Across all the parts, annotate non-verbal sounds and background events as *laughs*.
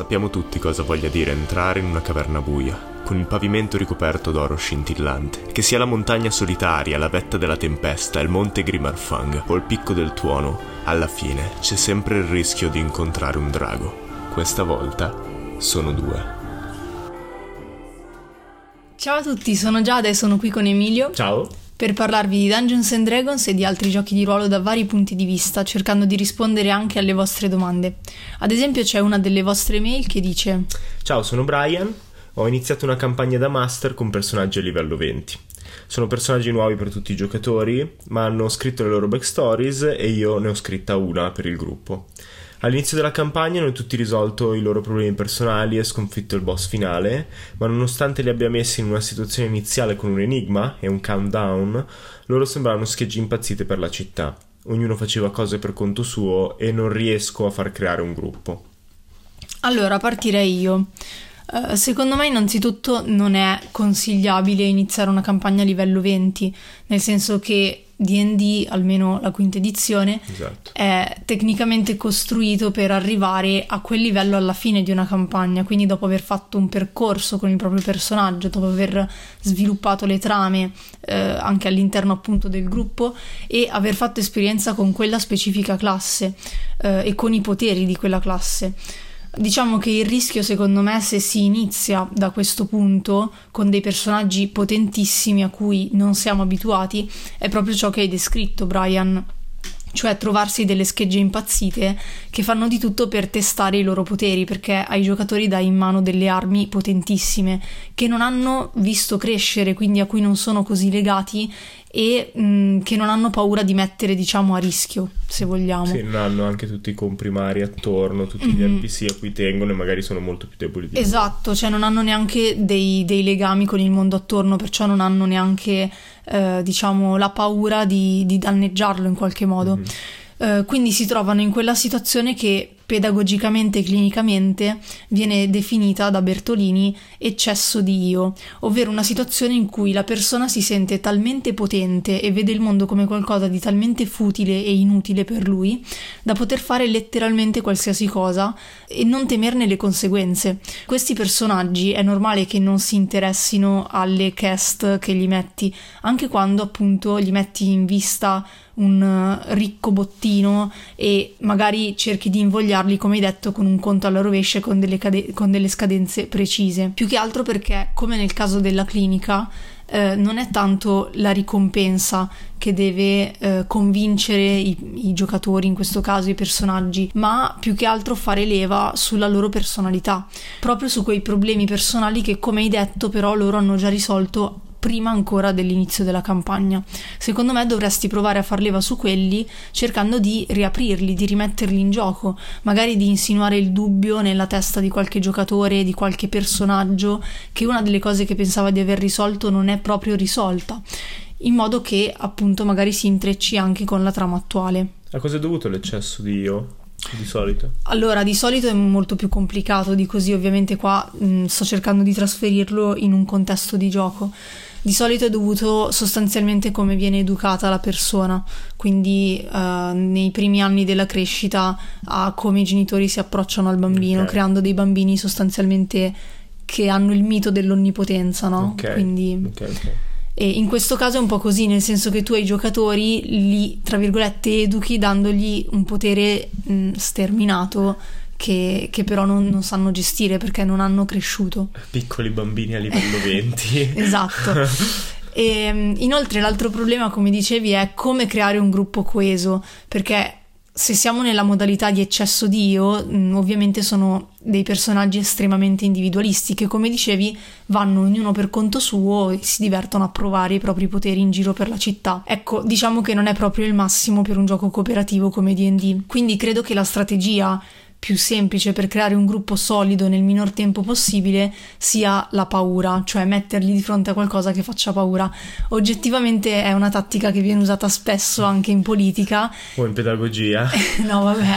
Sappiamo tutti cosa voglia dire entrare in una caverna buia, con il pavimento ricoperto d'oro scintillante. Che sia la montagna solitaria, la vetta della tempesta, il monte Grimarfang o il picco del tuono, alla fine c'è sempre il rischio di incontrare un drago. Questa volta sono due. Ciao a tutti, sono Giada e sono qui con Emilio Ciao. Per parlarvi di Dungeons and Dragons e di altri giochi di ruolo da vari punti di vista, cercando di rispondere anche alle vostre domande. Ad esempio c'è una delle vostre mail che dice Ciao, sono Brian. Ho iniziato una campagna da master con personaggi a livello 20. Sono personaggi nuovi per tutti i giocatori, ma hanno scritto le loro backstories e io ne ho scritta una per il gruppo. All'inizio della campagna hanno tutti risolto i loro problemi personali e sconfitto il boss finale, ma nonostante li abbia messi in una situazione iniziale con un enigma e un countdown, loro sembravano schegge impazzite per la città. Ognuno faceva cose per conto suo e non riesco a far creare un gruppo. Allora, partirei io. Eh, secondo me innanzitutto non è consigliabile iniziare una campagna a livello 20, nel senso che D&D, almeno la quinta edizione, Esatto. è tecnicamente costruito per arrivare a quel livello alla fine di una campagna, quindi dopo aver fatto un percorso con il proprio personaggio, dopo aver sviluppato le trame eh, anche all'interno appunto del gruppo e aver fatto esperienza con quella specifica classe eh, e con i poteri di quella classe. Diciamo che il rischio, secondo me, se si inizia da questo punto con dei personaggi potentissimi a cui non siamo abituati, è proprio ciò che hai descritto, Brian. Cioè trovarsi delle schegge impazzite che fanno di tutto per testare i loro poteri, perché ai giocatori dai in mano delle armi potentissime che non hanno visto crescere, quindi a cui non sono così legati e mh, che non hanno paura di mettere, diciamo, a rischio, se vogliamo. Sì, non hanno anche tutti i comprimari attorno, tutti gli Mhm. NPC a cui tengono e magari sono molto più deboli di loro. Esatto, cioè non hanno neanche dei, dei legami con il mondo attorno, perciò non hanno neanche, eh, diciamo, la paura di, di danneggiarlo in qualche modo. Mhm. Eh, quindi si trovano in quella situazione che pedagogicamente e clinicamente viene definita da Bertolini eccesso di io, ovvero una situazione in cui la persona si sente talmente potente e vede il mondo come qualcosa di talmente futile e inutile per lui da poter fare letteralmente qualsiasi cosa e non temerne le conseguenze. Questi personaggi è normale che non si interessino alle cast che gli metti, anche quando appunto gli metti in vista un eh, ricco bottino e magari cerchi di invogliarli, come hai detto, con un conto alla rovescia e con delle, cade- con delle scadenze precise. Più che altro perché, come nel caso della clinica, eh, non è tanto la ricompensa che deve eh, convincere i, i giocatori, in questo caso i personaggi, ma più che altro fare leva sulla loro personalità, proprio su quei problemi personali che, come hai detto, però loro hanno già risolto prima ancora dell'inizio della campagna. Secondo me dovresti provare a far leva su quelli cercando di riaprirli, di rimetterli in gioco, magari di insinuare il dubbio nella testa di qualche giocatore, di qualche personaggio, che una delle cose che pensava di aver risolto non è proprio risolta, in modo che appunto magari si intrecci anche con la trama attuale. A cosa è dovuto l'eccesso di io? Di solito? Allora, di solito è molto più complicato di così, ovviamente qua mh, sto cercando di trasferirlo in un contesto di gioco. Di solito è dovuto sostanzialmente come viene educata la persona, quindi eh, nei primi anni della crescita a come i genitori si approcciano al bambino, Ok. creando dei bambini sostanzialmente che hanno il mito dell'onnipotenza, no? Ok. Quindi Ok, ok. e in questo caso è un po' così, nel senso che tu ai giocatori li, tra virgolette, educhi dandogli un potere mh, sterminato che, che però non, non sanno gestire perché non hanno cresciuto. Piccoli bambini a livello *laughs* 20. Esatto. E, mh, inoltre l'altro problema, come dicevi, è come creare un gruppo coeso, perché se siamo nella modalità di eccesso di io, mh, ovviamente sono dei personaggi estremamente individualisti che, come dicevi, vanno ognuno per conto suo e si divertono a provare i propri poteri in giro per la città. Ecco, diciamo che non è proprio il massimo per un gioco cooperativo come D&D. Quindi credo che la strategia più semplice per creare un gruppo solido nel minor tempo possibile sia la paura, cioè metterli di fronte a qualcosa che faccia paura. Oggettivamente è una tattica che viene usata spesso anche in politica. O in pedagogia. *laughs* No, vabbè.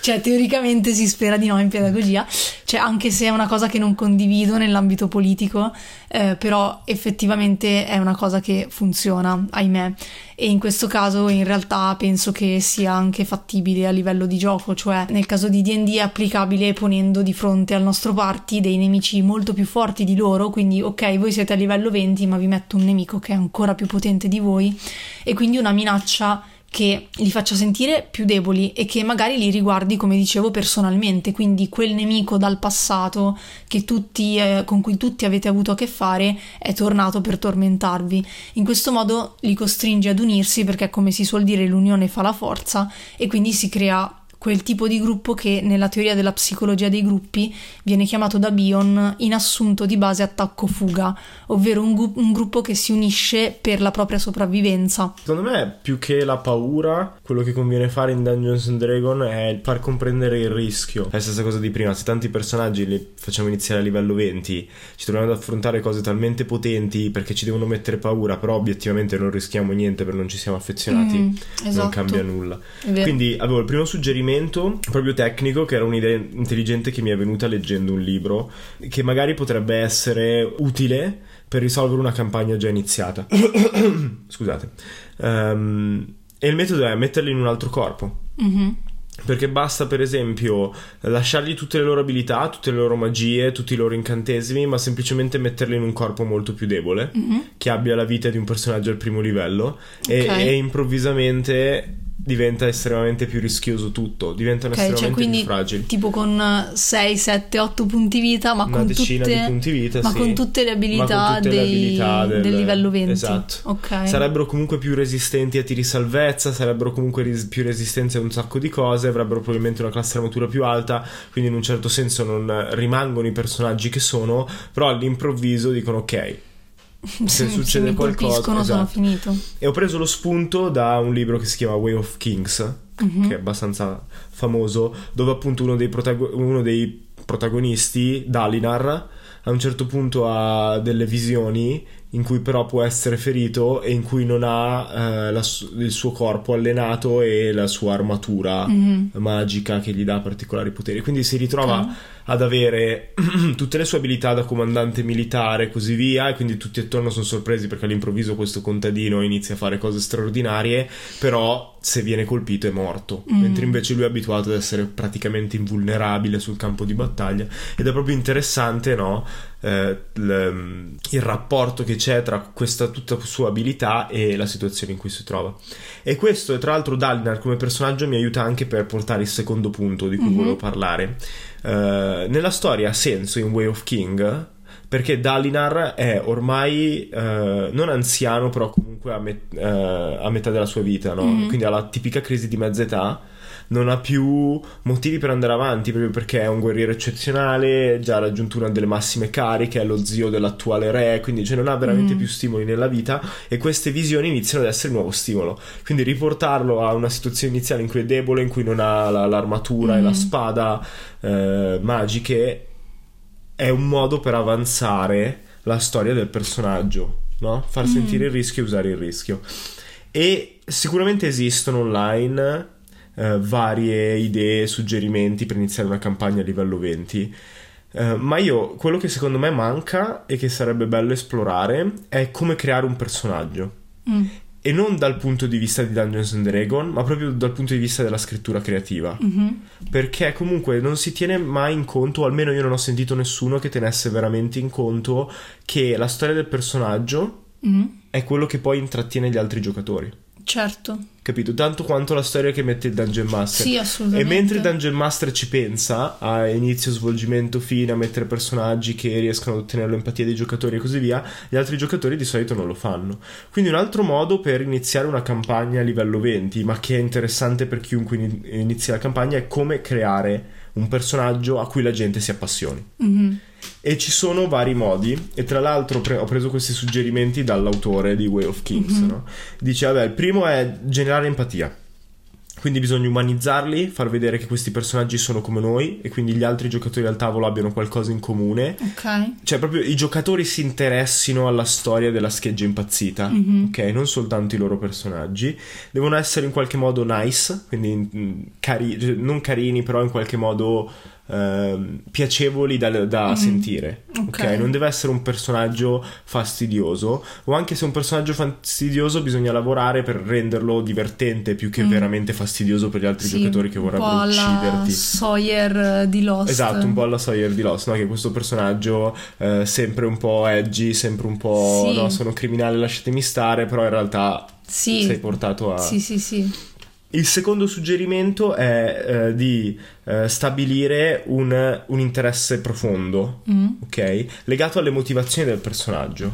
cioè teoricamente si spera di no in pedagogia, cioè anche se è una cosa che non condivido nell'ambito politico, eh, però effettivamente è una cosa che funziona, ahimè. E in questo caso in realtà penso che sia anche fattibile a livello di gioco, cioè nel caso di D&D è applicabile ponendo di fronte al nostro party dei nemici molto più forti di loro, quindi ok, voi siete a livello 20, ma vi metto un nemico che è ancora più potente di voi e quindi una minaccia che li faccia sentire più deboli e che magari li riguardi, come dicevo, personalmente, quindi quel nemico dal passato tutti, eh, con cui tutti avete avuto a che fare è tornato per tormentarvi. In questo modo li costringe ad unirsi perché, come si suol dire, l'unione fa la forza e quindi si crea quel tipo di gruppo che nella teoria della psicologia dei gruppi viene chiamato da Bion in assunto di base attacco-fuga, ovvero un, gu- un, gruppo che si unisce per la propria sopravvivenza. Secondo me, più che la paura, quello che conviene fare in Dungeons and Dragons è far comprendere il rischio. È la stessa cosa di prima, se tanti personaggi li facciamo iniziare a livello 20, ci troviamo ad affrontare cose talmente potenti perché ci devono mettere paura, però obiettivamente non rischiamo niente perché non ci siamo affezionati, mm, esatto. non cambia nulla. Quindi avevo il primo suggerimento suggerimento proprio tecnico che era un'idea intelligente che mi è venuta leggendo un libro che magari potrebbe essere utile per risolvere una campagna già iniziata. *coughs* Scusate. Um, e il metodo è metterli in un altro corpo. Mm-hmm. Perché basta, per esempio, lasciargli tutte le loro abilità, tutte le loro magie, tutti i loro incantesimi, ma semplicemente metterli in un corpo molto più debole, mm-hmm. che abbia la vita di un personaggio al primo livello, okay. e, e improvvisamente diventa estremamente più rischioso tutto, diventano okay, cioè estremamente cioè più fragili. Tipo con 6, 7, 8 punti vita, ma, con tutte, punti vita, ma sì. con tutte le abilità, tutte dei, le abilità del, del, livello 20. Esatto. Okay. Sarebbero comunque più resistenti a tiri salvezza, sarebbero comunque ris- più resistenti a un sacco di cose, avrebbero probabilmente una classe armatura più alta, quindi in un certo senso non rimangono i personaggi che sono, però all'improvviso dicono ok, se succede se qualcosa esatto. sono finito e ho preso lo spunto da un libro che si chiama Way of Kings mm-hmm. che è abbastanza famoso dove appunto uno dei, protago- uno dei protagonisti Dalinar a un certo punto ha delle visioni in cui però può essere ferito e in cui non ha eh, la, il suo corpo allenato e la sua armatura mm-hmm. magica che gli dà particolari poteri quindi si ritrova okay ad avere *clears throat* tutte le sue abilità da comandante militare e così via, e quindi tutti attorno sono sorpresi perché all'improvviso questo contadino inizia a fare cose straordinarie, però se viene colpito è morto, mm. mentre invece lui è abituato ad essere praticamente invulnerabile sul campo di battaglia ed è proprio interessante, no? Eh, l, il rapporto che c'è tra questa tutta sua abilità e la situazione in cui si trova. E questo, tra l'altro, Dalinar come personaggio mi aiuta anche per portare il secondo punto di cui mm-hmm. volevo parlare eh, nella storia ha senso in Way of King perché Dalinar è ormai uh, non anziano, però comunque a, met- uh, a metà della sua vita, no? mm-hmm. quindi ha la tipica crisi di mezza età non ha più motivi per andare avanti proprio perché è un guerriero eccezionale, già ha raggiunto una delle massime cariche, è lo zio dell'attuale re, quindi cioè, non ha veramente mm. più stimoli nella vita e queste visioni iniziano ad essere il nuovo stimolo. Quindi riportarlo a una situazione iniziale in cui è debole, in cui non ha la, l'armatura mm. e la mm. spada eh, magiche, è un modo per avanzare la storia del personaggio, no? Far mm. sentire il rischio e usare il rischio. E sicuramente esistono online eh, varie idee, suggerimenti per iniziare una campagna a livello 20. Uh, eh, ma io quello che secondo me manca e che sarebbe bello esplorare è come creare un personaggio. Mm. E non dal punto di vista di Dungeons and Dragons, ma proprio dal punto di vista della scrittura creativa. Mm-hmm. Perché comunque non si tiene mai in conto, o almeno io non ho sentito nessuno che tenesse veramente in conto, che la storia del personaggio mm-hmm. è quello che poi intrattiene gli altri giocatori. Certo. Capito? Tanto quanto la storia che mette il Dungeon Master. Sì, assolutamente. E mentre il Dungeon Master ci pensa a inizio, svolgimento, fine, a mettere personaggi che riescano ad ottenere l'empatia dei giocatori e così via, gli altri giocatori di solito non lo fanno. Quindi un altro modo per iniziare una campagna a livello 20, ma che è interessante per chiunque inizi la campagna, è come creare un personaggio a cui la gente si appassioni. Mm-hmm. E ci sono vari modi, e tra l'altro pre- ho preso questi suggerimenti dall'autore di Way of Kings. Mm-hmm. No? Dice: Vabbè, il primo è generare empatia. Quindi bisogna umanizzarli, far vedere che questi personaggi sono come noi e quindi gli altri giocatori al tavolo abbiano qualcosa in comune. Ok. Cioè, proprio i giocatori si interessino alla storia della scheggia impazzita, Mhm. ok? Non soltanto i loro personaggi. Devono essere in qualche modo nice, quindi mm, cari- non carini, però in qualche modo ehm, piacevoli da, da sentire, Ok. ok? Non deve essere un personaggio fastidioso, o anche se un personaggio fastidioso bisogna lavorare per renderlo divertente più che veramente fastidioso per gli altri Sì, giocatori che un po' vorrebbero alla ucciderti. Sawyer eh, di Lost. Esatto, un po' alla Sawyer di Lost, no? Che questo personaggio eh, sempre un po' edgy, sempre un po' Sì. no, sono criminale, lasciatemi stare, però in realtà Sì. sei portato a Sì, sì, sì. Il secondo suggerimento è eh, di eh, stabilire un, un interesse profondo, Mm. ok? Legato alle motivazioni del personaggio.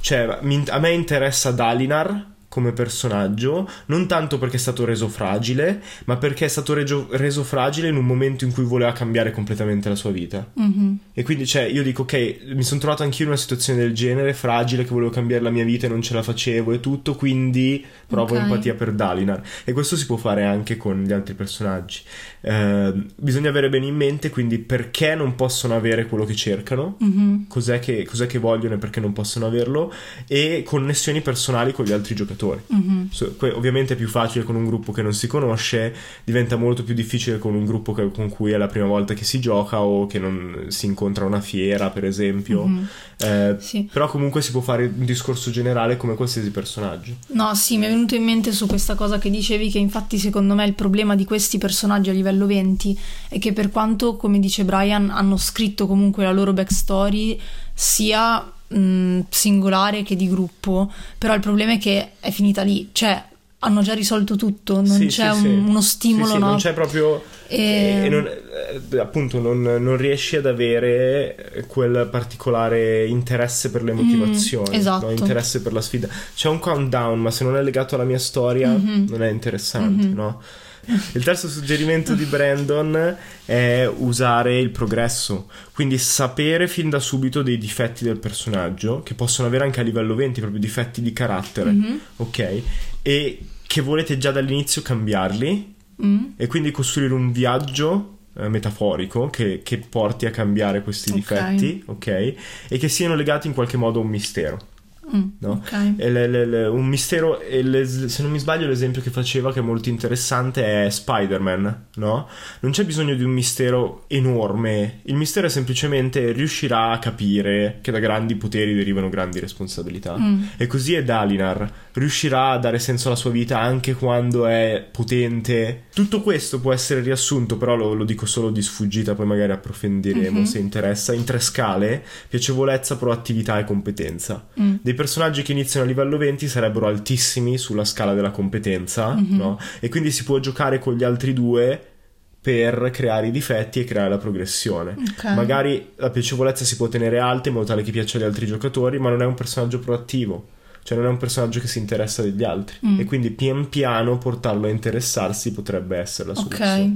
Cioè, mi- a me interessa Dalinar come personaggio, non tanto perché è stato reso fragile, ma perché è stato regio- reso fragile in un momento in cui voleva cambiare completamente la sua vita. Mhm. E quindi, cioè, io dico, ok, mi sono trovato anch'io in una situazione del genere, fragile, che volevo cambiare la mia vita e non ce la facevo e tutto, quindi provo Ok. empatia per Dalinar. E questo si può fare anche con gli altri personaggi. Eh, bisogna avere bene in mente, quindi, perché non possono avere quello che cercano, Mhm. cos'è che, cos'è che vogliono e perché non possono averlo, e connessioni personali con gli altri giocatori. So- que- ovviamente è più facile con un gruppo che non si conosce, diventa molto più difficile con un gruppo che- con cui è la prima volta che si gioca o che non si incontra a una fiera, per esempio. Mhm. Eh, Sì. Però comunque si può fare un discorso generale come qualsiasi personaggio. No, sì, mi è venuto in mente su questa cosa che dicevi che infatti secondo me il problema di questi personaggi a livello 20 è che per quanto, come dice Brian, hanno scritto comunque la loro backstory sia mh, singolare che di gruppo, però il problema è che è finita lì, cioè hanno già risolto tutto, non Sì, c'è sì, un- sì. uno stimolo, no? Non c'è proprio. E- e non- eh, appunto, non, non riesci ad avere quel particolare interesse per le motivazioni, esatto. no? interesse per la sfida. C'è un countdown, ma se non è legato alla mia storia, Mhm. non è interessante, no? Il terzo suggerimento di Brandon è usare il progresso, quindi sapere fin da subito dei difetti del personaggio, che possono avere anche a livello 20, proprio difetti di carattere, Mhm. ok? E che volete già dall'inizio cambiarli Mm? e quindi costruire un viaggio eh, metaforico che, che porti a cambiare questi difetti, ok? E che siano legati in qualche modo a un mistero. Mm, No? ok. E le- le- le- un mistero, se non mi sbaglio, l'esempio che faceva che è molto interessante è Spider-Man, no? Non c'è bisogno di un mistero enorme, il mistero è semplicemente riuscirà a capire che da grandi poteri derivano grandi responsabilità. Mm. E così è Dalinar, riuscirà a dare senso alla sua vita anche quando è potente. Tutto questo può essere riassunto, però lo, lo dico solo di sfuggita, poi magari approfondiremo Mhm. se interessa, in tre scale, piacevolezza, proattività e competenza. Mm. Dei personaggi che iniziano a livello 20 sarebbero altissimi sulla scala della competenza, Mhm. no? E quindi si può giocare con gli altri due per creare i difetti e creare la progressione. Ok. Magari la piacevolezza si può tenere alta in modo tale che piaccia agli altri giocatori, ma non è un personaggio proattivo. Cioè non è un personaggio che si interessa degli altri. Mm. E quindi pian piano portarlo a interessarsi potrebbe essere la Ok.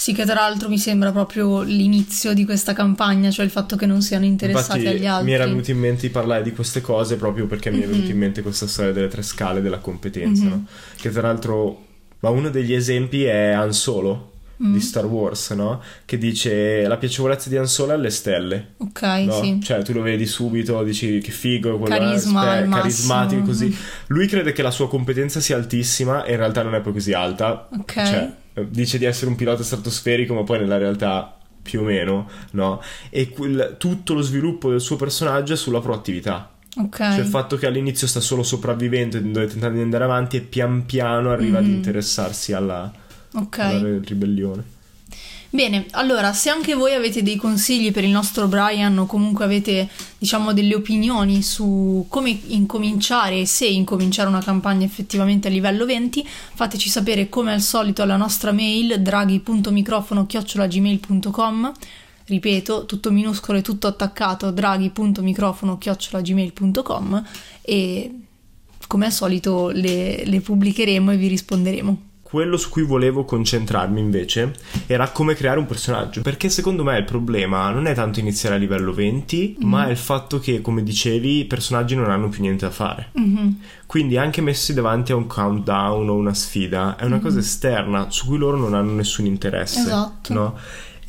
Sì, che tra l'altro mi sembra proprio l'inizio di questa campagna, cioè il fatto che non siano interessati Infatti agli altri. mi era venuto in mente di parlare di queste cose proprio perché mi è venuto Mhm. in mente questa storia delle tre scale della competenza, Mhm. no? Che tra l'altro, ma uno degli esempi è Han Solo Mm. di Star Wars, no? Che dice la piacevolezza di Han Solo è alle stelle. Ok, No? sì. Cioè, tu lo vedi subito, dici che figo, quello Carisma è al carismatico così. Lui crede che la sua competenza sia altissima e in realtà non è poi così alta. Ok. Cioè, dice di essere un pilota stratosferico, ma poi nella realtà più o meno, no? E quel- tutto lo sviluppo del suo personaggio è sulla proattività. Ok. Cioè il fatto che all'inizio sta solo sopravvivendo e deve tentare di andare avanti e pian piano arriva ad Mhm. interessarsi alla, Ok. alla ribellione. Bene, allora, se anche voi avete dei consigli per il nostro Brian o comunque avete, diciamo, delle opinioni su come incominciare e se incominciare una campagna effettivamente a livello 20, fateci sapere come al solito alla nostra mail draghi.microfono-gmail.com Ripeto, tutto minuscolo e tutto attaccato draghi.microfono-gmail.com e come al solito le, le pubblicheremo e vi risponderemo. Quello su cui volevo concentrarmi invece era come creare un personaggio. Perché secondo me il problema non è tanto iniziare a livello 20, mm-hmm. ma è il fatto che, come dicevi, i personaggi non hanno più niente da fare. Mm-hmm. Quindi anche messi davanti a un countdown o una sfida è una mm-hmm. cosa esterna su cui loro non hanno nessun interesse. Esatto. No?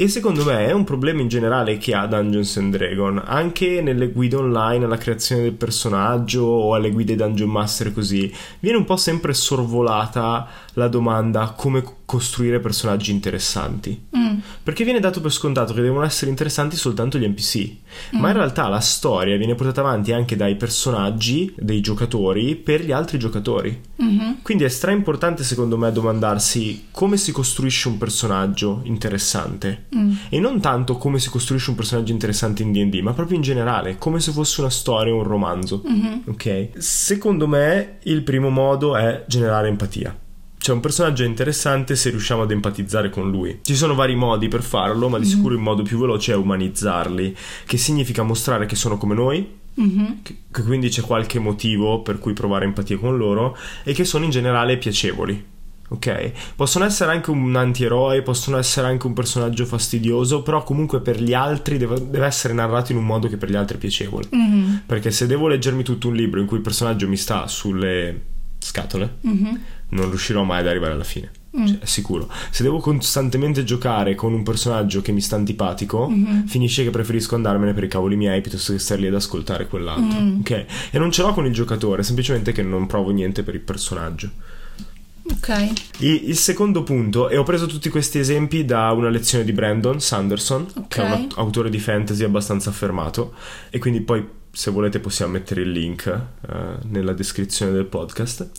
E secondo me è un problema in generale che ha Dungeons and Dragon, anche nelle guide online alla creazione del personaggio o alle guide Dungeon Master così, viene un po' sempre sorvolata la domanda come costruire personaggi interessanti. Mm. Perché viene dato per scontato che devono essere interessanti soltanto gli NPC, mm. ma in realtà la storia viene portata avanti anche dai personaggi, dei giocatori, per gli altri giocatori. Mm-hmm. Quindi è stra importante secondo me domandarsi come si costruisce un personaggio interessante mm. e non tanto come si costruisce un personaggio interessante in D&D, ma proprio in generale, come se fosse una storia o un romanzo. Mm-hmm. Ok? Secondo me il primo modo è generare empatia cioè un personaggio interessante se riusciamo ad empatizzare con lui. Ci sono vari modi per farlo, ma di mm-hmm. sicuro il modo più veloce è umanizzarli, che significa mostrare che sono come noi, mm-hmm. che, che quindi c'è qualche motivo per cui provare empatia con loro e che sono in generale piacevoli. Ok? Possono essere anche un antieroe, possono essere anche un personaggio fastidioso, però comunque per gli altri deve, deve essere narrato in un modo che per gli altri è piacevole. Mm-hmm. Perché se devo leggermi tutto un libro in cui il personaggio mi sta sulle scatole, mm-hmm non riuscirò mai ad arrivare alla fine. Mm. Cioè, è sicuro. Se devo costantemente giocare con un personaggio che mi sta antipatico, mm-hmm. finisce che preferisco andarmene per i cavoli miei piuttosto che star lì ad ascoltare quell'altro. Mm. Ok? E non ce l'ho con il giocatore, semplicemente che non provo niente per il personaggio. Ok. Il, il, secondo punto, e ho preso tutti questi esempi da una lezione di Brandon Sanderson, okay. che è un autore di fantasy abbastanza affermato, e quindi poi se volete possiamo mettere il link uh, nella descrizione del podcast.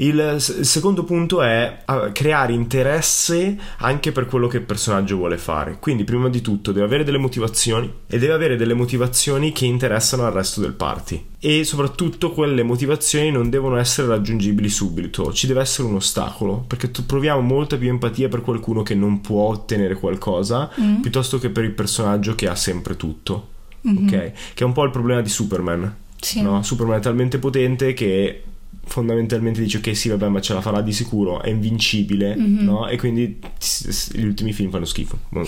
Il, secondo punto è creare interesse anche per quello che il personaggio vuole fare. Quindi, prima di tutto, deve avere delle motivazioni e deve avere delle motivazioni che interessano al resto del party. E soprattutto quelle motivazioni non devono essere raggiungibili subito, ci deve essere un ostacolo, perché proviamo molta più empatia per qualcuno che non può ottenere qualcosa mm. piuttosto che per il personaggio che ha sempre tutto. Mm-hmm. Ok? Che è un po' il problema di Superman. Sì. No? Superman è talmente potente che fondamentalmente dice ok sì vabbè ma ce la farà di sicuro è invincibile mm-hmm. no? e quindi gli ultimi film fanno schifo. *laughs*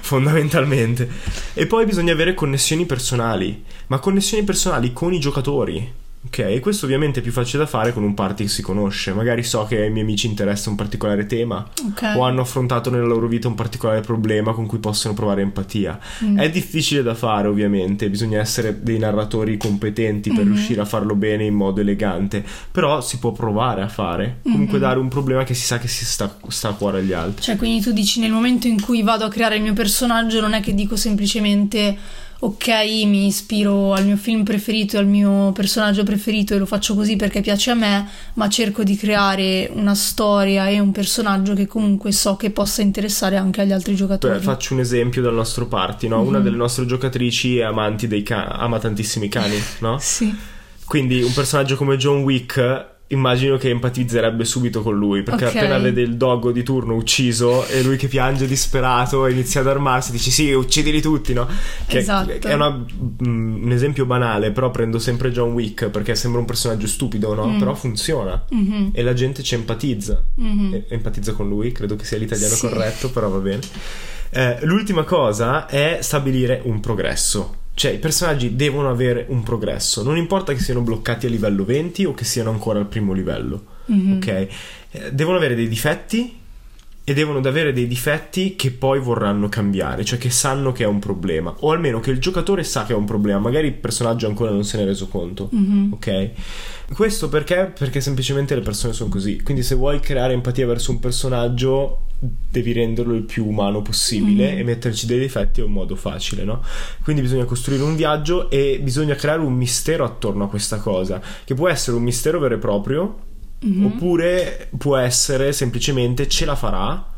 Fondamentalmente. E poi bisogna avere connessioni personali. Ma connessioni personali con i giocatori Ok, e questo ovviamente è più facile da fare con un party che si conosce. Magari so che ai miei amici interessa un particolare tema okay. o hanno affrontato nella loro vita un particolare problema con cui possono provare empatia. Mm. È difficile da fare, ovviamente, bisogna essere dei narratori competenti per mm-hmm. riuscire a farlo bene in modo elegante, però si può provare a fare. Comunque mm-hmm. dare un problema che si sa che si sta, sta a cuore agli altri. Cioè, quindi tu dici nel momento in cui vado a creare il mio personaggio non è che dico semplicemente ok, mi ispiro al mio film preferito e al mio personaggio preferito e lo faccio così perché piace a me, ma cerco di creare una storia e un personaggio che comunque so che possa interessare anche agli altri giocatori. Beh, faccio un esempio dal nostro party, no? mm-hmm. Una delle nostre giocatrici è amanti dei cani, ama tantissimi cani, no? *laughs* sì. Quindi un personaggio come John Wick immagino che empatizzerebbe subito con lui perché okay. appena vede il doggo di turno ucciso e lui che piange disperato e inizia ad armarsi dice sì uccidili tutti no? che esatto. è una, mm, un esempio banale però prendo sempre John Wick perché sembra un personaggio stupido no? Mm. però funziona mm-hmm. e la gente ci empatizza mm-hmm. e, empatizza con lui credo che sia l'italiano sì. corretto però va bene eh, l'ultima cosa è stabilire un progresso cioè, i personaggi devono avere un progresso. Non importa che siano bloccati a livello 20 o che siano ancora al primo livello. Mm-hmm. Ok? Eh, devono avere dei difetti e devono avere dei difetti che poi vorranno cambiare, cioè che sanno che è un problema, o almeno che il giocatore sa che è un problema, magari il personaggio ancora non se ne è reso conto, mm-hmm. ok? Questo perché? Perché semplicemente le persone sono così, quindi se vuoi creare empatia verso un personaggio devi renderlo il più umano possibile mm-hmm. e metterci dei difetti è un modo facile, no? Quindi bisogna costruire un viaggio e bisogna creare un mistero attorno a questa cosa, che può essere un mistero vero e proprio, Mm-hmm. Oppure può essere semplicemente ce la farà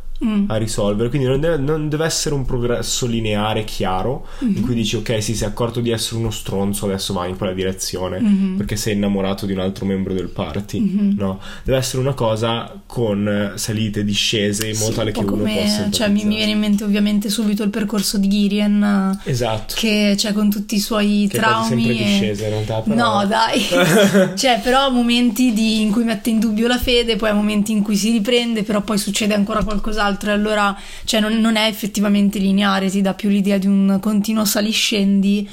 a risolvere, quindi non deve, non deve essere un progresso lineare chiaro in cui dici ok sì si è accorto di essere uno stronzo adesso va in quella direzione perché sei innamorato di un altro membro del party, no? Deve essere una cosa con salite, discese in modo Sì, tale un che uno come- possa cioè, mi, mi viene in mente ovviamente subito il percorso di Girien Esatto. che cioè con tutti i suoi Che è traumi sempre e- discesa in realtà però... No, dai. *laughs* cioè, però momenti di- in cui mette in dubbio la fede, poi momenti in cui si riprende, però poi succede ancora qualcos'altro e allora cioè, non, non è effettivamente lineare, ti dà più l'idea di un continuo saliscendi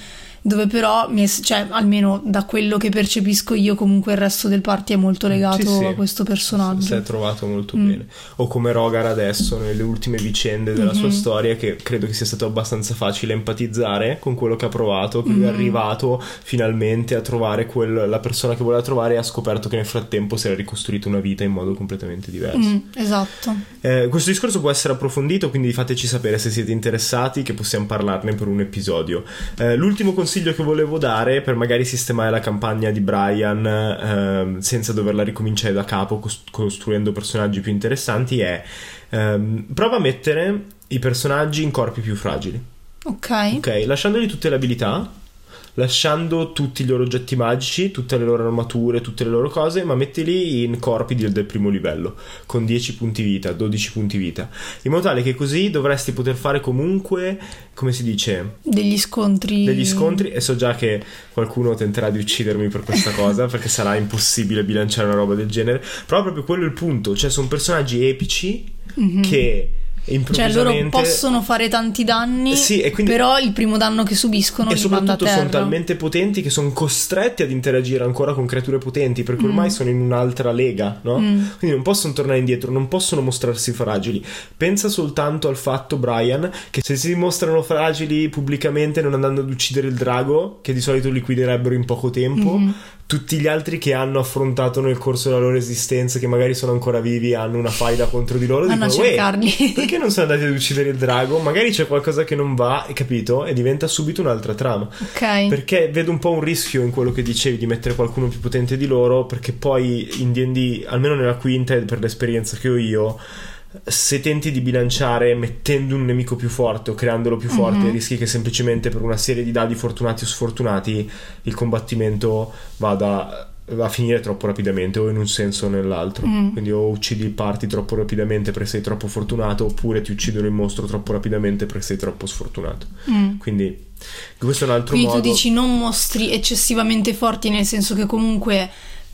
dove però, mi è- cioè, almeno da quello che percepisco io, comunque il resto del party è molto legato Sì, sì. a questo personaggio. Si è trovato molto Mm. bene. O come Rogar adesso, nelle ultime vicende della Mhm. sua storia, che credo che sia stato abbastanza facile empatizzare con quello che ha provato, che Mhm. è arrivato finalmente a trovare quel- la persona che voleva trovare e ha scoperto che nel frattempo si era ricostruito una vita in modo completamente diverso. Mm, esatto. Eh, questo discorso può essere approfondito, quindi fateci sapere se siete interessati, che possiamo parlarne per un episodio. Eh, l'ultimo consiglio che volevo dare per magari sistemare la campagna di Brian ehm, senza doverla ricominciare da capo, cos- costruendo personaggi più interessanti, è ehm, prova a mettere i personaggi in corpi più fragili. Ok. Ok, lasciandogli tutte le abilità, lasciando tutti i loro oggetti magici, tutte le loro armature, tutte le loro cose, ma mettili in corpi di- del primo livello, con 10 punti vita, 12 punti vita, in modo tale che così dovresti poter fare comunque, come si dice, Degli scontri. degli scontri e so già che qualcuno tenterà di uccidermi per questa cosa *laughs* perché sarà impossibile bilanciare una roba del genere però proprio quello è il punto cioè sono personaggi epici Mhm. che Cioè loro possono fare tanti danni, Sì, quindi- però il primo danno che subiscono e soprattutto sono talmente potenti che sono costretti ad interagire ancora con creature potenti perché Mm. ormai sono in un'altra lega, no? Quindi non possono tornare indietro, non possono mostrarsi fragili. Pensa soltanto al fatto, Brian, che se si mostrano fragili pubblicamente non andando ad uccidere il drago, che di solito liquiderebbero in poco tempo, Mm-hmm. Tutti gli altri che hanno affrontato nel corso della loro esistenza, che magari sono ancora vivi, hanno una faida contro di loro, Vanno a dicono, "Uè, cercarli." *laughs* perché non sono andati ad uccidere il drago? Magari c'è qualcosa che non va, capito? E diventa subito un'altra trama. Ok. Perché vedo un po' un rischio in quello che dicevi di mettere qualcuno più potente di loro, perché poi in D&D, almeno nella quinta e per l'esperienza che ho io, se tenti di bilanciare mettendo un nemico più forte o creandolo più forte, Mhm. rischi che semplicemente per una serie di dadi fortunati o sfortunati il combattimento vada va a finire troppo rapidamente o in un senso o nell'altro Mm. quindi o uccidi il party troppo rapidamente perché sei troppo fortunato oppure ti uccidono il mostro troppo rapidamente perché sei troppo sfortunato Mm. quindi questo è un altro Quindi modo tu dici non mostri eccessivamente forti, nel senso che comunque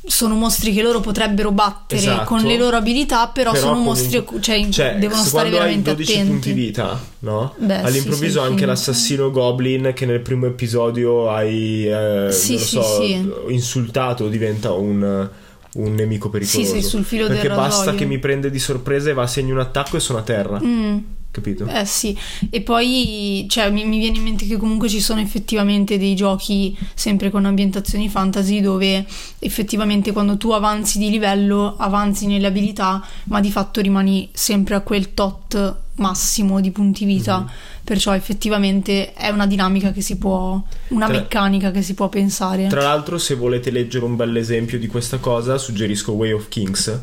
sono mostri che loro potrebbero battere Esatto. con le loro abilità, però, Però sono mostri, cioè, Cioè, devono stare quando hai veramente 12 attenti. punti vita, no? Beh, sì, All'improvviso sì, anche sì. l'assassino Goblin che nel primo episodio hai eh, Sì, sì, so, sì. insultato diventa un, un nemico pericoloso. sei sul filo del Perché basta rasoio. che mi prende di sorpresa e va a segno un attacco e sono a terra, Mm. Capito? Eh sì, e poi cioè, mi, mi viene in mente che comunque ci sono effettivamente dei giochi sempre con ambientazioni fantasy dove effettivamente quando tu avanzi di livello avanzi nelle abilità ma di fatto rimani sempre a quel tot massimo di punti vita Mhm. perciò effettivamente è una dinamica che si può una Tra- meccanica che si può pensare Tra l'altro, se volete leggere un bel esempio di questa cosa, suggerisco Way of Kings,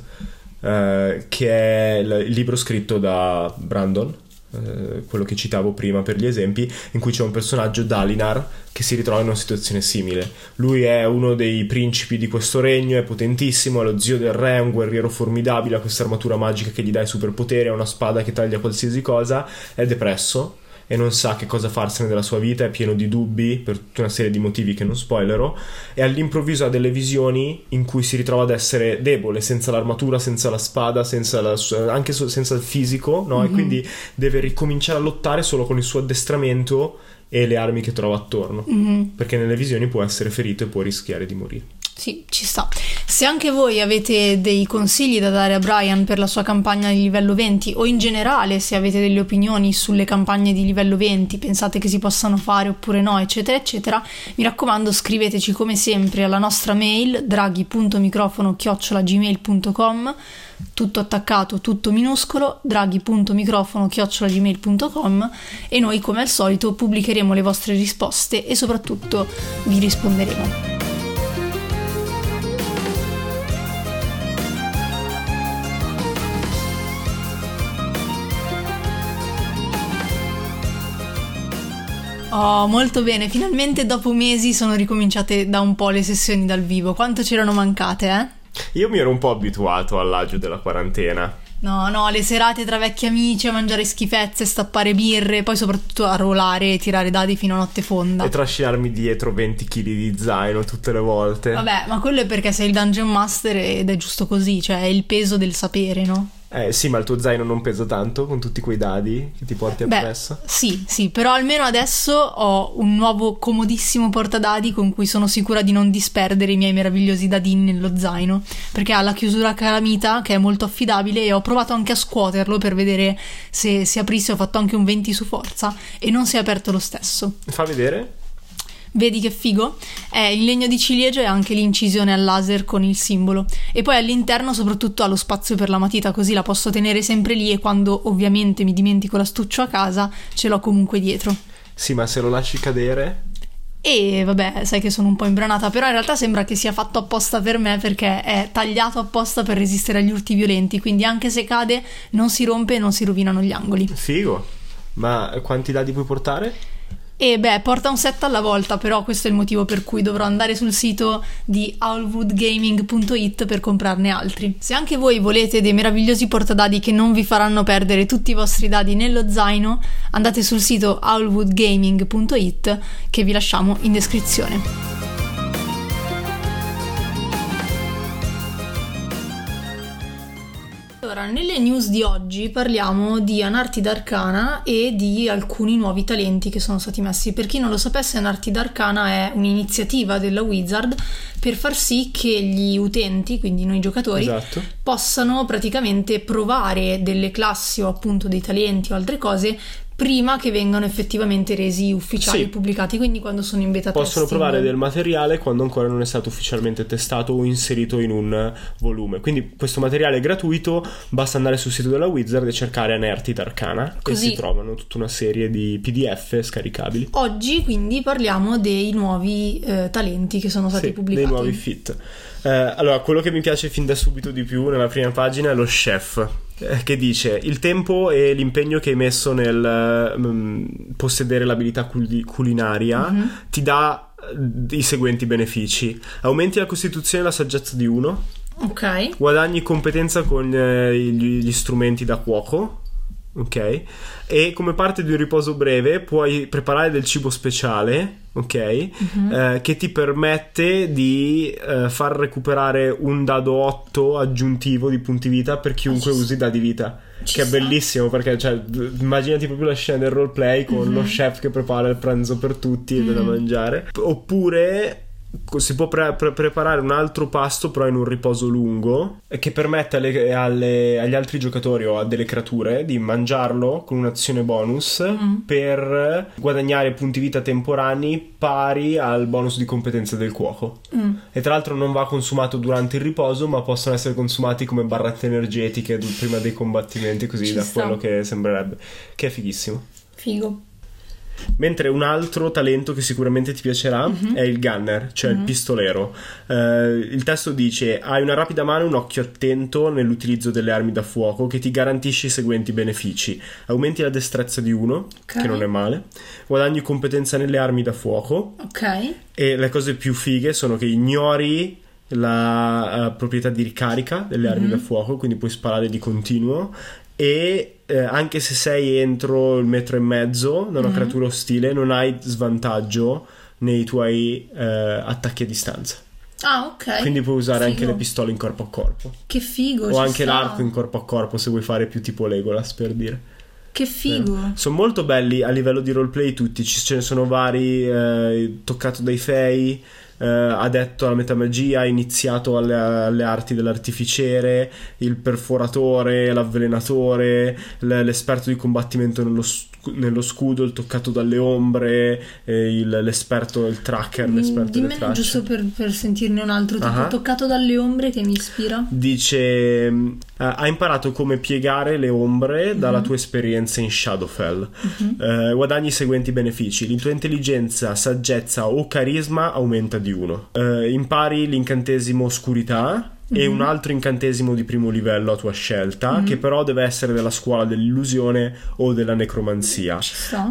eh, che è il libro scritto da Brandon, eh, quello che citavo prima per gli esempi, in cui c'è un personaggio, Dalinar, che si ritrova in una situazione simile. Lui è uno dei principi di questo regno, è potentissimo, è lo zio del re, è un guerriero formidabile, ha questa armatura magica che gli dà i superpoteri, ha una spada che taglia qualsiasi cosa, è depresso e non sa che cosa farsene della sua vita, è pieno di dubbi per tutta una serie di motivi che non spoilerò e all'improvviso ha delle visioni in cui si ritrova ad essere debole, senza l'armatura, senza la spada, senza la anche so- senza il fisico, no? E quindi deve ricominciare a lottare solo con il suo addestramento e le armi che trova attorno, Mhm. perché nelle visioni può essere ferito e può rischiare di morire. Sì, ci sta. Se anche voi avete dei consigli da dare a Brian per la sua campagna di livello 20 o in generale se avete delle opinioni sulle campagne di livello 20, pensate che si possano fare oppure no, eccetera, eccetera, mi raccomando scriveteci come sempre alla nostra mail draghi.microfono-gmail.com tutto attaccato, tutto minuscolo, draghi.microfono-gmail.com e noi come al solito pubblicheremo le vostre risposte e soprattutto vi risponderemo. Oh, molto bene. Finalmente dopo mesi sono ricominciate da un po' le sessioni dal vivo. Quanto c'erano mancate, eh? Io mi ero un po' abituato all'agio della quarantena. No, no, le serate tra vecchi amici a mangiare schifezze, stappare birre, poi soprattutto a rolare e tirare dadi fino a notte fonda. E trascinarmi dietro 20 kg di zaino tutte le volte. Vabbè, ma quello è perché sei il dungeon master ed è giusto così, cioè è il peso del sapere, no? Eh sì, ma il tuo zaino non pesa tanto con tutti quei dadi che ti porti Beh, appresso. sì, sì, però almeno adesso ho un nuovo comodissimo portadadi con cui sono sicura di non disperdere i miei meravigliosi dadini nello zaino, perché ha la chiusura calamita che è molto affidabile e ho provato anche a scuoterlo per vedere se si aprisse, ho fatto anche un 20 su forza e non si è aperto lo stesso. Fa vedere? Vedi che figo? È in legno di ciliegio e anche l'incisione al laser con il simbolo. E poi all'interno soprattutto ha lo spazio per la matita, così la posso tenere sempre lì e quando ovviamente mi dimentico l'astuccio a casa ce l'ho comunque dietro. Sì, ma se lo lasci cadere... E vabbè, sai che sono un po' imbranata, però in realtà sembra che sia fatto apposta per me perché è tagliato apposta per resistere agli urti violenti, quindi anche se cade non si rompe e non si rovinano gli angoli. Figo. Ma quanti dadi puoi portare? E beh, porta un set alla volta, però questo è il motivo per cui dovrò andare sul sito di owlwoodgaming.it per comprarne altri. Se anche voi volete dei meravigliosi portadadi che non vi faranno perdere tutti i vostri dadi nello zaino, andate sul sito owlwoodgaming.it che vi lasciamo in descrizione. Allora, nelle news di oggi parliamo di Anartid Arcana e di alcuni nuovi talenti che sono stati messi. Per chi non lo sapesse, Anartid Arcana è un'iniziativa della Wizard per far sì che gli utenti, quindi noi giocatori, Esatto. possano praticamente provare delle classi o appunto dei talenti o altre cose prima che vengano effettivamente resi ufficiali Sì. e pubblicati, quindi quando sono in beta Possono testing. provare del materiale quando ancora non è stato ufficialmente testato o inserito in un volume. Quindi questo materiale è gratuito, basta andare sul sito della Wizard e cercare Anertid Arcana Così. e si trovano tutta una serie di PDF scaricabili. Oggi quindi parliamo dei nuovi eh, talenti che sono stati Sì, pubblicati. dei nuovi fit. Eh, allora, quello che mi piace fin da subito di più nella prima pagina è lo chef, che dice il tempo e l'impegno che hai messo nel mm, possedere l'abilità culi- culinaria Mhm. ti dà eh, i seguenti benefici. Aumenti la costituzione e la saggezza di uno, Ok. guadagni competenza con eh, gli, gli strumenti da cuoco. Ok, e come parte di un riposo breve puoi preparare del cibo speciale, ok, Mhm. eh, che ti permette di eh, far recuperare un dado 8 aggiuntivo di punti vita per chiunque Ah, usi dadi vita. Ci che è sta. bellissimo perché, cioè, immaginati proprio la scena del roleplay con Mhm. lo chef che prepara il pranzo per tutti e da Mm. mangiare. Oppure si può pre- pre- preparare un altro pasto però in un riposo lungo che permette alle- alle- agli altri giocatori o a delle creature di mangiarlo con un'azione bonus Mm. per guadagnare punti vita temporanei pari al bonus di competenza del cuoco Mm. e tra l'altro non va consumato durante il riposo ma possono essere consumati come barrette energetiche prima dei combattimenti così Ci da sta. quello che sembrerebbe che è fighissimo Figo. Mentre un altro talento che sicuramente ti piacerà Mhm. è il gunner, cioè il pistolero. Eh, il testo dice: Hai una rapida mano e un occhio attento nell'utilizzo delle armi da fuoco che ti garantisce i seguenti benefici: aumenti la destrezza di uno, Ok. che non è male, guadagni competenza nelle armi da fuoco. Ok. E le cose più fighe sono che ignori la eh, proprietà di ricarica delle armi Mhm. da fuoco, quindi puoi sparare di continuo. E eh, anche se sei entro il metro e mezzo da una Mhm. creatura ostile, non hai svantaggio nei tuoi eh, attacchi a distanza. Ah, ok. Quindi puoi usare anche Figo. le pistole in corpo a corpo. Che figo. o anche sta. l'arco in corpo a corpo se vuoi fare più tipo Legolas per dire. Che figo. Sono molto belli a livello di roleplay tutti, ce ne sono vari, eh, toccato dai fei, eh, adetto alla metamagia, iniziato alle, alle arti dell'artificiere, il perforatore, l'avvelenatore, l'esperto di combattimento nello, nello scudo, il toccato dalle ombre, eh, il- l'esperto, il tracker, l'esperto delle Dimmene tracce. giusto per, per sentirne un altro, tipo Ah. toccato dalle ombre che mi ispira. Dice: mm, Ha imparato come piegare le ombre dalla Mhm. tua esperienza in Shadowfell. Eh, guadagni i seguenti benefici: la tua intelligenza, saggezza o carisma aumenta di uno. Eh, impari l'incantesimo oscurità. e Mhm. un altro incantesimo di primo livello a tua scelta, che però deve essere della scuola dell'illusione o della necromanzia.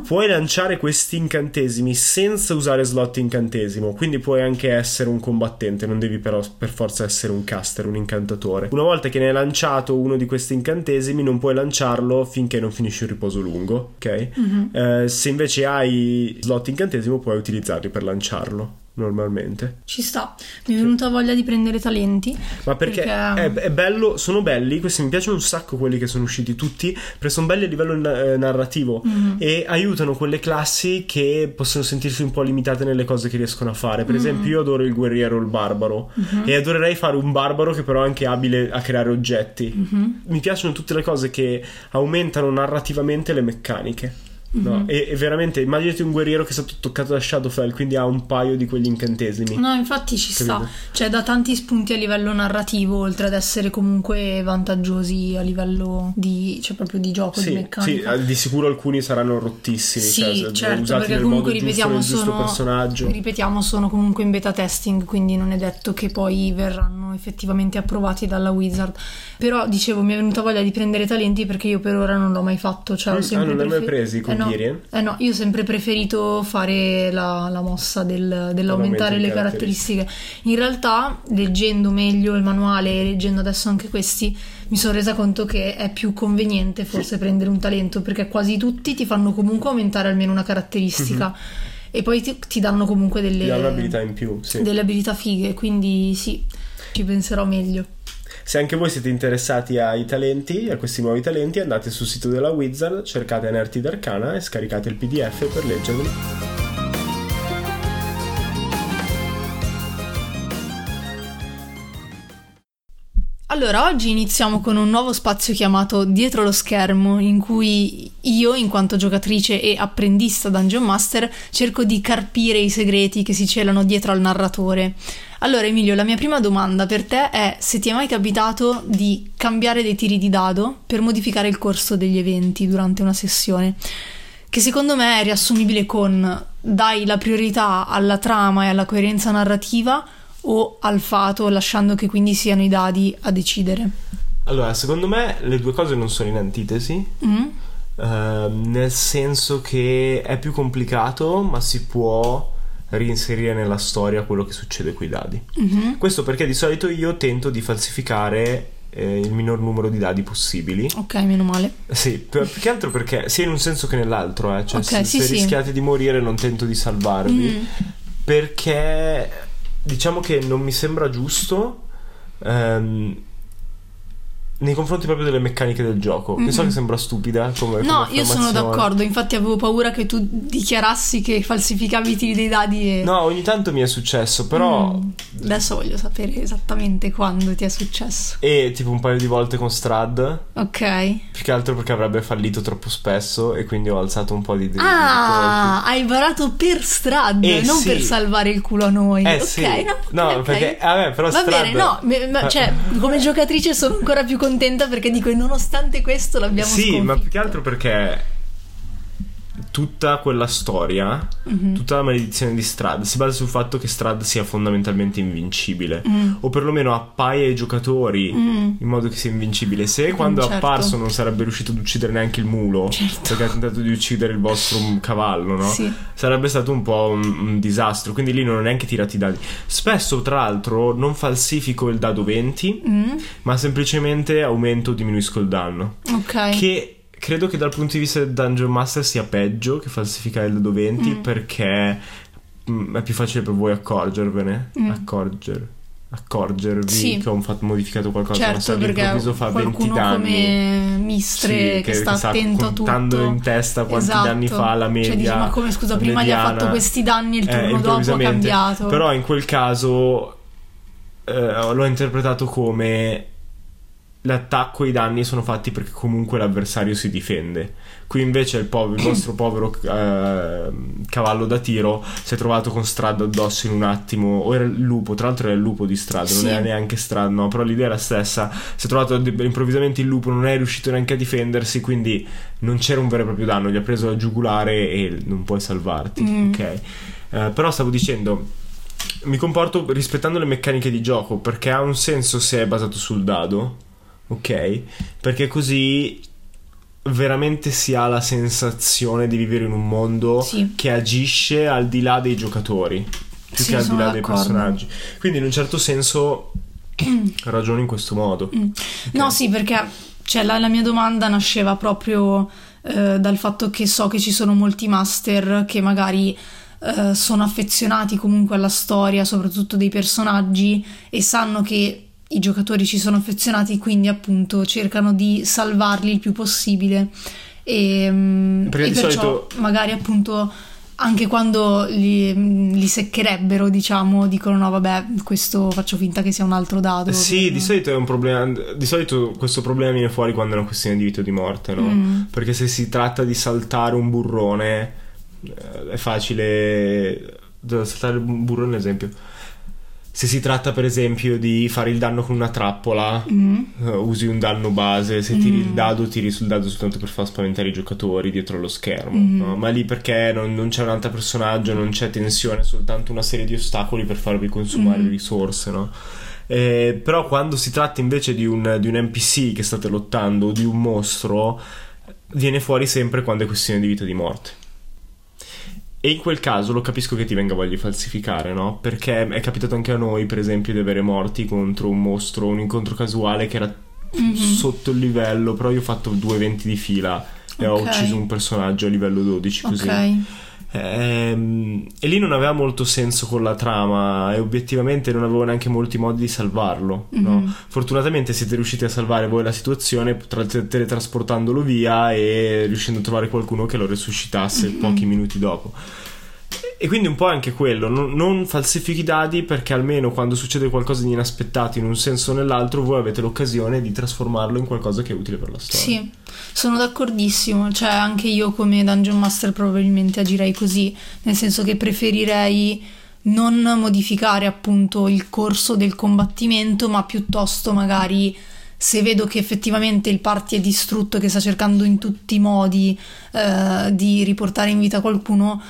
Puoi lanciare questi incantesimi senza usare slot incantesimo, quindi puoi anche essere un combattente, non devi però per forza essere un caster, un incantatore. Una volta che ne hai lanciato uno di questi incantesimi, non puoi lanciarlo finché non finisci il riposo lungo, ok? Mhm. Eh, se invece hai slot incantesimo, puoi utilizzarli per lanciarlo normalmente. Ci sta. Mi è venuta voglia di prendere talenti. Ma perché, Perché- È, è bello, sono belli, questi mi piacciono un sacco quelli che sono usciti tutti, perché sono belli a livello na- eh, narrativo Mhm. e aiutano quelle classi che possono sentirsi un po' limitate nelle cose che riescono a fare. Per esempio, io adoro il guerriero o il barbaro e adorerei fare un barbaro che però è anche abile a creare oggetti. Mhm. Mi piacciono tutte le cose che aumentano narrativamente le meccaniche. No? E, e veramente immaginati un guerriero che è stato toccato da Shadowfell, quindi ha un paio di quegli incantesimi. No, infatti ci sta. Capito? Cioè, dà tanti spunti a livello narrativo, oltre ad essere comunque vantaggiosi a livello di, cioè proprio di gioco, di Sì, sì, meccanica. eh, di sicuro alcuni saranno rottissimi, Sì, cioè, certo, usati perché comunque ripetiamo giusto sono, personaggio. ripetiamo sono comunque in beta testing, quindi non è detto che poi verranno effettivamente approvati dalla Wizard. Però dicevo, mi è venuta voglia di prendere talenti perché io per ora non l'ho mai fatto, cioè Mm, ho ah, sempre non l'hai mai prefer- presi eh no, eh no, io ho sempre preferito fare la, la mossa del- dell'aumentare le le caratteristiche. In realtà, leggendo meglio il manuale e leggendo adesso anche questi, mi sono resa conto che è più conveniente forse prendere un talento perché quasi tutti ti fanno comunque aumentare almeno una caratteristica e poi ti, ti danno comunque delle. Ti dà un'abilità in più, sì. delle abilità fighe, quindi sì, ci penserò meglio. Se anche voi siete interessati ai talenti, a questi nuovi talenti, andate sul sito della Wizard, cercate Anerti d'Arcana e scaricate il PDF per leggerli. Allora, oggi iniziamo con un nuovo spazio chiamato Dietro lo schermo, in cui io, in quanto giocatrice e apprendista Dungeon Master, cerco di carpire i segreti che si celano dietro al narratore. Allora, Emilio, la mia prima domanda per te è se ti è mai capitato di cambiare dei tiri di dado per modificare il corso degli eventi durante una sessione. Che secondo me è riassumibile con dai la priorità alla trama e alla coerenza narrativa o al fato, lasciando che quindi siano i dadi a decidere. Allora, secondo me le due cose non sono in antitesi, Mm? ehm, nel senso che è più complicato, ma si può reinserire nella storia quello che succede coi dadi. Mhm. Questo perché di solito io tento di falsificare eh, il minor numero di dadi possibili. Ok, meno male. Sì, più che altro perché sia in un senso che nell'altro, eh. cioè Ok, se, sì, se sì. rischiate di morire non tento di salvarvi, Mm. perché diciamo che non mi sembra giusto ehm, nei confronti proprio delle meccaniche del gioco. Che so Mhm. che sembra stupida come No, come io sono d'accordo, infatti avevo paura che tu dichiarassi che falsificavi i tiri dei dadi e... No, ogni tanto mi è successo, però... Mm. Adesso voglio sapere esattamente quando ti è successo. E tipo un paio di volte con Strad, Ok. più che altro perché avrebbe fallito troppo spesso e quindi ho alzato un po' di... di- di Ah, hai barato per Strad, Eh, non sì. per salvare il culo a noi. Eh ok, sì. no, No, ok, ok. perché- vabbè, però Va Strad- bene, no, ma- cioè, come giocatrice sono ancora più contenta perché dico, nonostante questo l'abbiamo Sì, sconfitto. ma più che altro perché tutta quella storia, Mhm. tutta la maledizione di Strad si basa sul fatto che Strad sia fondamentalmente invincibile. Mm. O perlomeno appaia ai giocatori Mm. in modo che sia invincibile. Se quando è certo. apparso non sarebbe riuscito ad uccidere neanche il mulo, Certo. perché ha tentato di uccidere il vostro cavallo, no? Sì. Sarebbe stato un po' un, un disastro. Quindi lì non ho neanche tirato i dadi. Spesso, tra l'altro, non falsifico il dado 20, Mm, ma semplicemente aumento o diminuisco il danno. ok. Che credo che dal punto di vista del Dungeon Master sia peggio che falsificare il dado 20 Mm. perché mm, è più facile per voi accorgervene. Mm. Accorger, accorgervi Sì. che ho fatto modificato qualcosa. Certo, perché all'improvviso fa 20 qualcuno danni. come Mistre Sì, che, sta attento a tutto contando in testa quanti Esatto. danni fa la media. Cioè dici, ma come scusa, prima gli ha mediana. fatto questi danni e il Eh, turno dopo ha cambiato. Però in quel caso eh, l'ho interpretato come l'attacco e i danni sono fatti perché comunque l'avversario si difende. Qui invece il, pov- il vostro *clears throat* povero eh, cavallo da tiro si è trovato con Strad addosso in un attimo. O era il lupo, tra l'altro era il lupo di Strad, Sì. non era neanche Strad, no, però l'idea è la stessa. Si è trovato improvvisamente il lupo, non è riuscito neanche a difendersi, quindi non c'era un vero e proprio danno. Gli ha preso la giugulare e non puoi salvarti, Mm. ok? Eh, però stavo dicendo mi comporto rispettando le meccaniche di gioco perché ha un senso se è basato sul dado, ok? Perché così veramente si ha la sensazione di vivere in un mondo Sì. che agisce al di là dei giocatori più Sì, che al di là dei d'accordo. personaggi. Quindi in un certo senso *clears throat* ragiono in questo modo. No, sì, perché cioè, la, la mia domanda nasceva proprio eh, dal fatto che so che ci sono molti master che magari eh, sono affezionati comunque alla storia, soprattutto dei personaggi, e sanno che i giocatori ci sono affezionati, quindi appunto cercano di salvarli il più possibile. E, mm, Perché e di perciò solito- magari appunto anche quando li, li seccherebbero, diciamo, dicono no, vabbè, questo faccio finta che sia un altro dado. Sì, per- di solito è un problema. Di solito questo problema viene fuori quando è una questione di vita o di morte, no? Mm. Perché se si tratta di saltare un burrone, eh, è facile. Saltare un burrone, ad esempio. Se si tratta, per esempio, di fare il danno con una trappola, Mm. eh, usi un danno base. Se tiri il dado, tiri sul dado soltanto per far spaventare i giocatori dietro allo schermo. Mm. no? Ma lì perché non, non c'è un altro personaggio, non c'è tensione, soltanto una serie di ostacoli per farvi consumare Mm. risorse, no? Eh, però quando si tratta invece di un, di un NPC che state lottando o di un mostro, viene fuori sempre quando è questione di vita o di morte. E in quel caso lo capisco che ti venga voglia di falsificare, no? Perché è capitato anche a noi, per esempio, di avere morti contro un mostro, un incontro casuale che era Mhm. sotto il livello, però io ho fatto due eventi di fila e ho Ok. ucciso un personaggio a livello 12 così. Ok. Ehm, e lì non aveva molto senso con la trama e obiettivamente non avevo neanche molti modi di salvarlo. no? Mhm. Fortunatamente siete riusciti a salvare voi la situazione tra- teletrasportandolo via e riuscendo a trovare qualcuno che lo resuscitasse Mhm. pochi minuti dopo. E quindi un po' anche quello, non, non falsifichi i dadi perché almeno quando succede qualcosa di inaspettato in un senso o nell'altro voi avete l'occasione di trasformarlo in qualcosa che è utile per la storia. Sì, sono d'accordissimo. Cioè, anche io come Dungeon Master probabilmente agirei così, nel senso che preferirei non modificare appunto il corso del combattimento, ma piuttosto magari se vedo che effettivamente il party è distrutto, che sta cercando in tutti i modi eh, di riportare in vita qualcuno,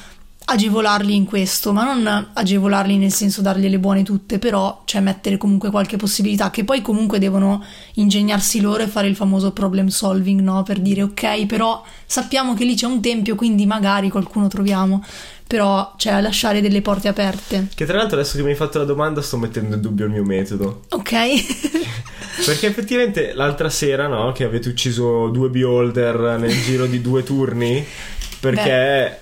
agevolarli in questo, ma non agevolarli nel senso dargliele buone tutte, però cioè mettere comunque qualche possibilità che poi comunque devono ingegnarsi loro e fare il famoso problem solving, no? Per dire ok, però sappiamo che lì c'è un tempio, quindi magari qualcuno troviamo, però cioè lasciare delle porte aperte. Che tra l'altro adesso che mi hai fatto la domanda sto mettendo in dubbio il mio metodo. Ok? *laughs* Perché effettivamente l'altra sera, no, che avete ucciso due beholder nel giro di due turni, perché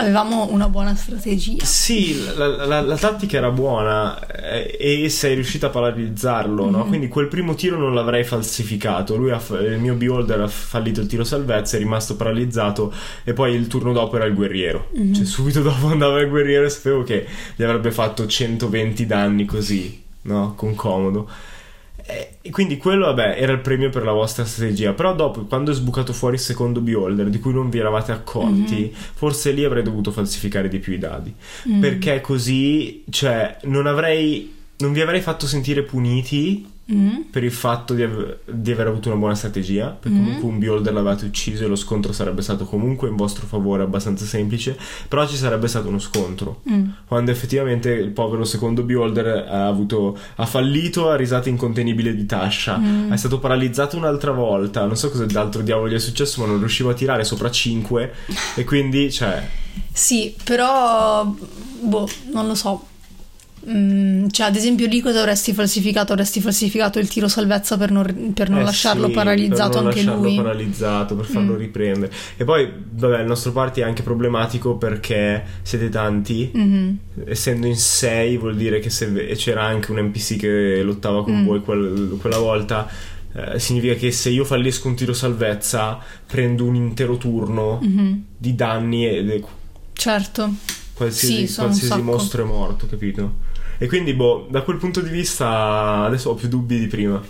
Avevamo una buona strategia. sì, la, la- la tattica era buona eh, e sei riuscito a paralizzarlo, no? Quindi quel primo tiro non l'avrei falsificato. Lui ha, fa- il mio beholder ha fallito il tiro salvezza, è rimasto paralizzato e poi il turno dopo era il guerriero. Cioè subito dopo *laughs* andava il guerriero e sapevo che gli avrebbe fatto 120 danni così, no? Con comodo. E quindi quello, vabbè, era il premio per la vostra strategia. Però dopo, quando è sbucato fuori il secondo beholder, di cui non vi eravate accorti, forse lì avrei dovuto falsificare di più i dadi. Mm. Perché così, cioè, non avrei. Non vi avrei fatto sentire puniti Mm. per il fatto di, av- di aver avuto una buona strategia. Perché Mm. comunque un beholder l'avete ucciso e lo scontro sarebbe stato comunque in vostro favore abbastanza semplice. Però ci sarebbe stato uno scontro Mm. quando effettivamente il povero secondo beholder ha, avuto, ha fallito a risata incontenibile di Tasha. Mm. È stato paralizzato un'altra volta. Non so cosa d'altro diavolo gli è successo, ma non riuscivo a tirare sopra 5. E quindi, cioè, Sì, però, boh, non lo so. Mm, cioè, ad esempio, lì cosa avresti falsificato? Avresti falsificato il tiro salvezza per non, per non eh lasciarlo sì, paralizzato per non anche lasciarlo lui. paralizzato, per farlo Mm. riprendere. E poi, vabbè, il nostro party è anche problematico perché siete tanti. Mhm. Essendo in 6 vuol dire che se c'era anche un NPC che lottava con Mm. voi quel- quella volta. eh, significa che se io fallisco un tiro salvezza prendo un intero turno Mhm. di danni e e Certo. qualsiasi, Sì, qualsiasi mostro è morto, capito? E quindi, boh, da quel punto di vista adesso ho più dubbi di prima.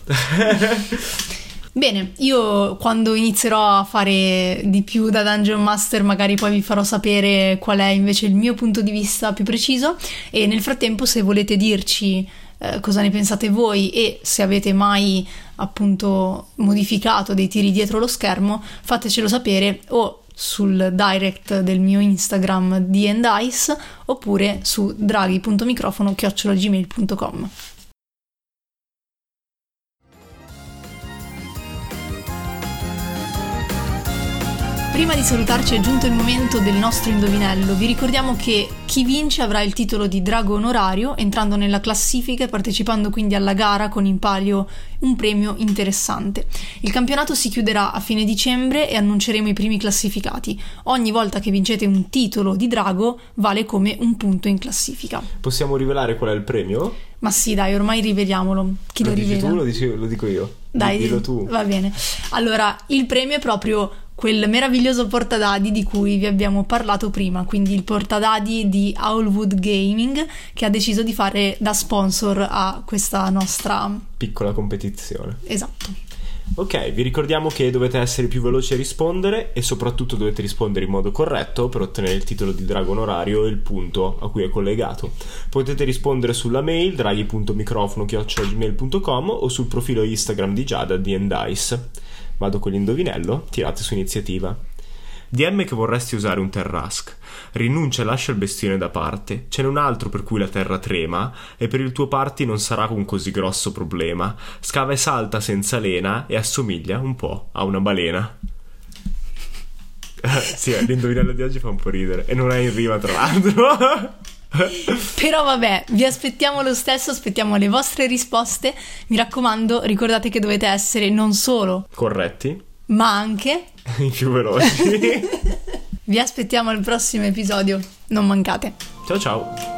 Bene, io quando inizierò a fare di più da Dungeon Master magari poi vi farò sapere qual è invece il mio punto di vista più preciso e nel frattempo se volete dirci eh, cosa ne pensate voi e se avete mai appunto modificato dei tiri dietro lo schermo fatecelo sapere o sul direct del mio Instagram D&Ice oppure su draghi.microfono.gmail.com Prima di salutarci è giunto il momento del nostro indovinello. Vi ricordiamo che chi vince avrà il titolo di drago onorario, entrando nella classifica e partecipando quindi alla gara con in palio un premio interessante. Il campionato si chiuderà a fine dicembre e annunceremo i primi classificati. Ogni volta che vincete un titolo di drago vale come un punto in classifica. Possiamo rivelare qual è il premio? Ma sì, dai, ormai riveliamolo. Chi lo, lo rivela? tu lo, dici, lo dico io? Dai, dillo tu. Va bene. Allora, il premio è proprio quel meraviglioso portadadi di cui vi abbiamo parlato prima, quindi il portadadi di Owlwood Gaming che ha deciso di fare da sponsor a questa nostra piccola competizione. Esatto. Ok, vi ricordiamo che dovete essere più veloci a rispondere e soprattutto dovete rispondere in modo corretto per ottenere il titolo di drago onorario e il punto a cui è collegato. Potete rispondere sulla mail draghi.microfono.gmail.com o sul profilo Instagram di Giada di Endice. Vado con l'indovinello, tirate su iniziativa. DM che vorresti usare un Terrask. Rinuncia e lascia il bestione da parte. Ce n'è un altro per cui la terra trema, e per il tuo party non sarà un così grosso problema. Scava e salta senza lena e assomiglia un po' a una balena. *laughs* sì, l'indovinello di oggi fa un po' ridere. E non è in rima, tra l'altro. *laughs* Però vabbè, vi aspettiamo lo stesso, aspettiamo le vostre risposte. Mi raccomando, ricordate che dovete essere non solo corretti, ma anche *laughs* i più veloci. *laughs* vi aspettiamo al prossimo episodio, non mancate. Ciao ciao.